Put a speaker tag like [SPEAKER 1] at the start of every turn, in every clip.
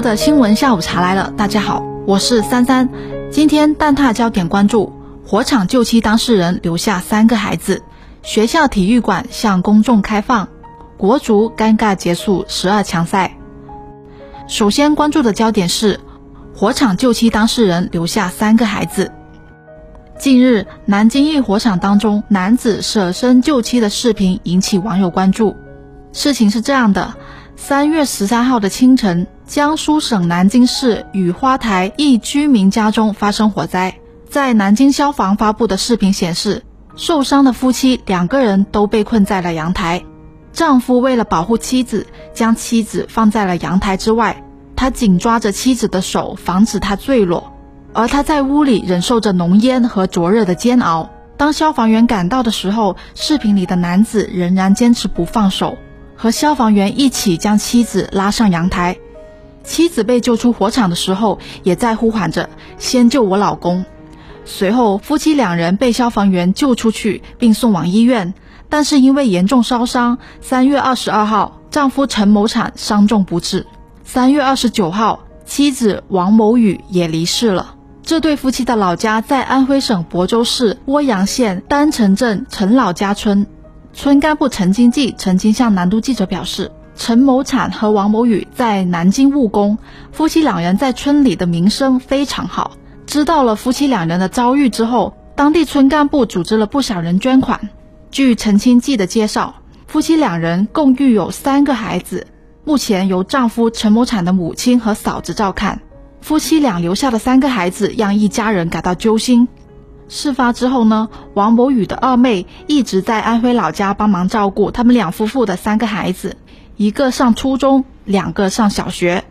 [SPEAKER 1] 的新闻下午茶来了，大家好，我是三三。今天蛋挞焦点关注火场救妻当事人留下三个孩子，学校体育馆向公众开放，国足尴尬结束十二强赛。首先关注的焦点是火场救妻当事人留下三个孩子。近日，南京一火场当中男子舍身救妻的视频引起网友关注。事情是这样的，三月十三号的清晨，江苏省南京市雨花台一居民家中发生火灾。在南京消防发布的视频显示，受伤的夫妻两个人都被困在了阳台。丈夫为了保护妻子，将妻子放在了阳台之外，他紧抓着妻子的手，防止她坠落。而他在屋里忍受着浓烟和灼热的煎熬。当消防员赶到的时候，视频里的男子仍然坚持不放手，和消防员一起将妻子拉上阳台。妻子被救出火场的时候，也在呼喊着“先救我老公”。随后，夫妻两人被消防员救出去，并送往医院，但是因为严重烧伤，三月二十二号，丈夫陈某产伤重不治。三月二十九号，妻子王某雨也离世了。这对夫妻的老家在安徽省亳州市涡阳县丹城镇陈老家村。村干部陈金记曾经向南都记者表示，陈某产和王某宇在南京务工，夫妻两人在村里的名声非常好。知道了夫妻两人的遭遇之后，当地村干部组织了不少人捐款。据陈清记的介绍，夫妻两人共育有三个孩子，目前由丈夫陈某产的母亲和嫂子照看。夫妻俩留下的三个孩子让一家人感到揪心。事发之后呢，王某宇的二妹一直在安徽老家帮忙照顾他们两夫妇的三个孩子，一个上初中，两个上小学。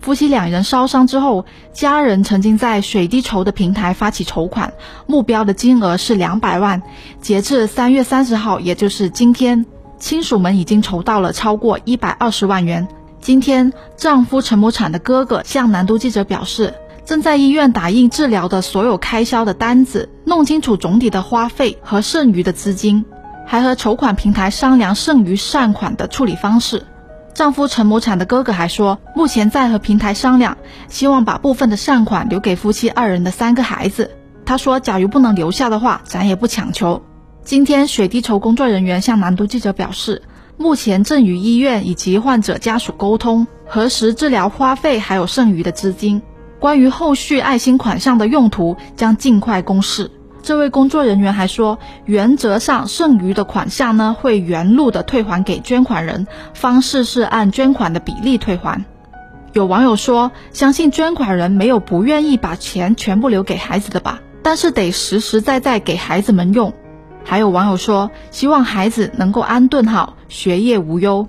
[SPEAKER 1] 夫妻两人烧伤之后，家人曾经在水滴筹的平台发起筹款，目标的金额是两百万。截至三月三十号，也就是今天，亲属们已经筹到了超过一百二十万元。今天，丈夫陈某产的哥哥向南都记者表示，正在医院打印治疗的所有开销的单子，弄清楚总体的花费和剩余的资金，还和筹款平台商量剩余善款的处理方式。丈夫陈某产的哥哥还说，目前在和平台商量，希望把部分的善款留给夫妻二人的三个孩子。他说，假如不能留下的话，咱也不强求。今天，水滴筹工作人员向南都记者表示。目前正与医院以及患者家属沟通，核实治疗花费还有剩余的资金。关于后续爱心款项的用途，将尽快公示。这位工作人员还说，原则上剩余的款项呢会原路的退还给捐款人，方式是按捐款的比例退还。有网友说，相信捐款人没有不愿意把钱全部留给孩子的吧，但是得实实在在给孩子们用。还有网友说，希望孩子能够安顿好，学业无忧。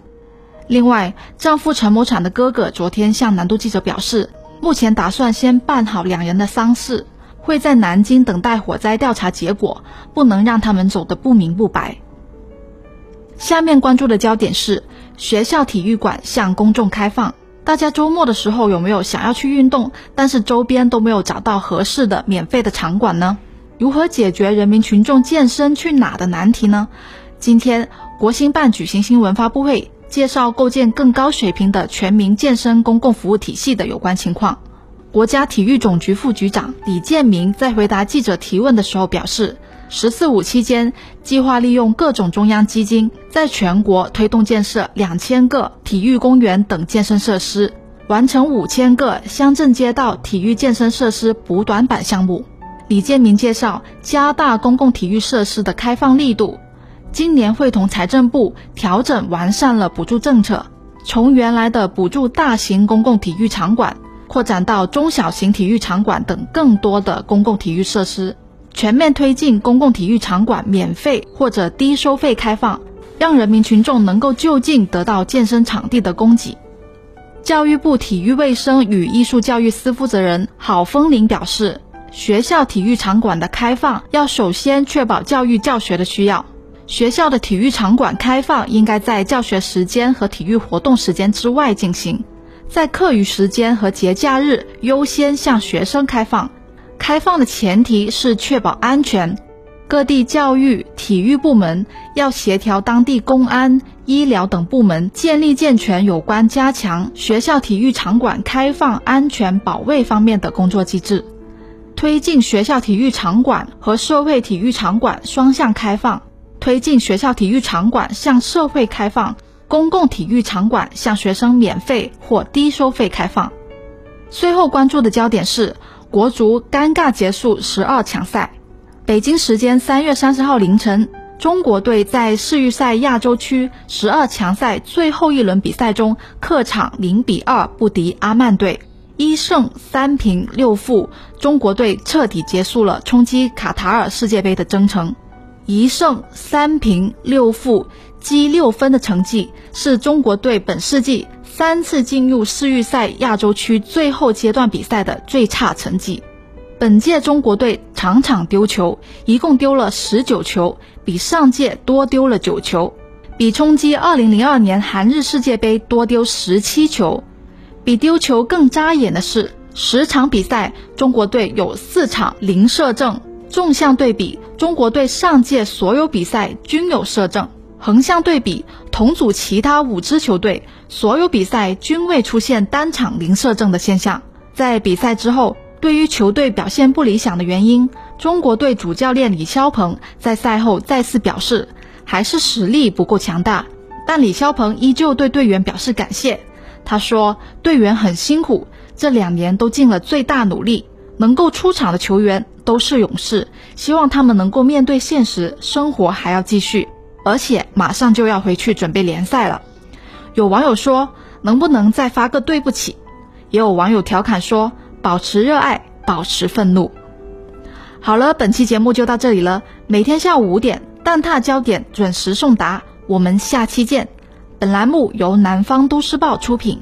[SPEAKER 1] 另外，丈夫陈某产的哥哥昨天向南都记者表示，目前打算先办好两人的丧事，会在南京等待火灾调查结果，不能让他们走得不明不白。下面关注的焦点是学校体育馆向公众开放，大家周末的时候有没有想要去运动，但是周边都没有找到合适的免费的场馆呢？如何解决人民群众健身去哪的难题呢？今天，国新办举行新闻发布会，介绍构建更高水平的全民健身公共服务体系的有关情况。国家体育总局副局长李建明在回答记者提问的时候表示，“十四五”期间，计划利用各种中央基金，在全国推动建设两千个体育公园等健身设施，完成五千个乡镇街道体育健身设施补短板项目。李建明介绍，加大公共体育设施的开放力度。今年会同财政部调整完善了补助政策，从原来的补助大型公共体育场馆，扩展到中小型体育场馆等更多的公共体育设施，全面推进公共体育场馆免费或者低收费开放，让人民群众能够就近得到健身场地的供给。教育部体育卫生与艺术教育司负责人郝风林表示。学校体育场馆的开放要首先确保教育教学的需要。学校的体育场馆开放应该在教学时间和体育活动时间之外进行，在课余时间和节假日优先向学生开放。开放的前提是确保安全。各地教育、体育部门要协调当地公安、医疗等部门，建立健全有关加强学校体育场馆开放、安全保卫方面的工作机制，推进学校体育场馆和社会体育场馆双向开放，推进学校体育场馆向社会开放，公共体育场馆向学生免费或低收费开放。最后关注的焦点是国足尴尬结束十二强赛。北京时间三月三十号凌晨，中国队在世预赛亚洲区十二强赛最后一轮比赛中，客场零比二不敌阿曼队，一胜三平六负，中国队彻底结束了冲击卡塔尔世界杯的征程。一胜三平六负，积六分的成绩，是中国队本世纪三次进入世预赛亚洲区最后阶段比赛的最差成绩。本届中国队场场丢球，一共丢了十九球，比上届多丢了九球，比冲击二零零二年韩日世界杯多丢十七球。比丢球更扎眼的是，十场比赛中国队有四场零射正。纵向对比，中国队上届所有比赛均有射正；横向对比，同组其他五支球队所有比赛均未出现单场零射正的现象。在比赛之后。对于球队表现不理想的原因，中国队主教练李霄鹏在赛后再次表示，还是实力不够强大。但李霄鹏依旧对队员表示感谢。他说：“队员很辛苦，这两年都尽了最大努力，能够出场的球员都是勇士。希望他们能够面对现实，生活还要继续，而且马上就要回去准备联赛了。”有网友说：“能不能再发个对不起？”也有网友调侃说。保持热爱，保持愤怒。好了，本期节目就到这里了。每天下午五点，蛋挞焦点准时送达。我们下期见。本栏目由南方都市报出品。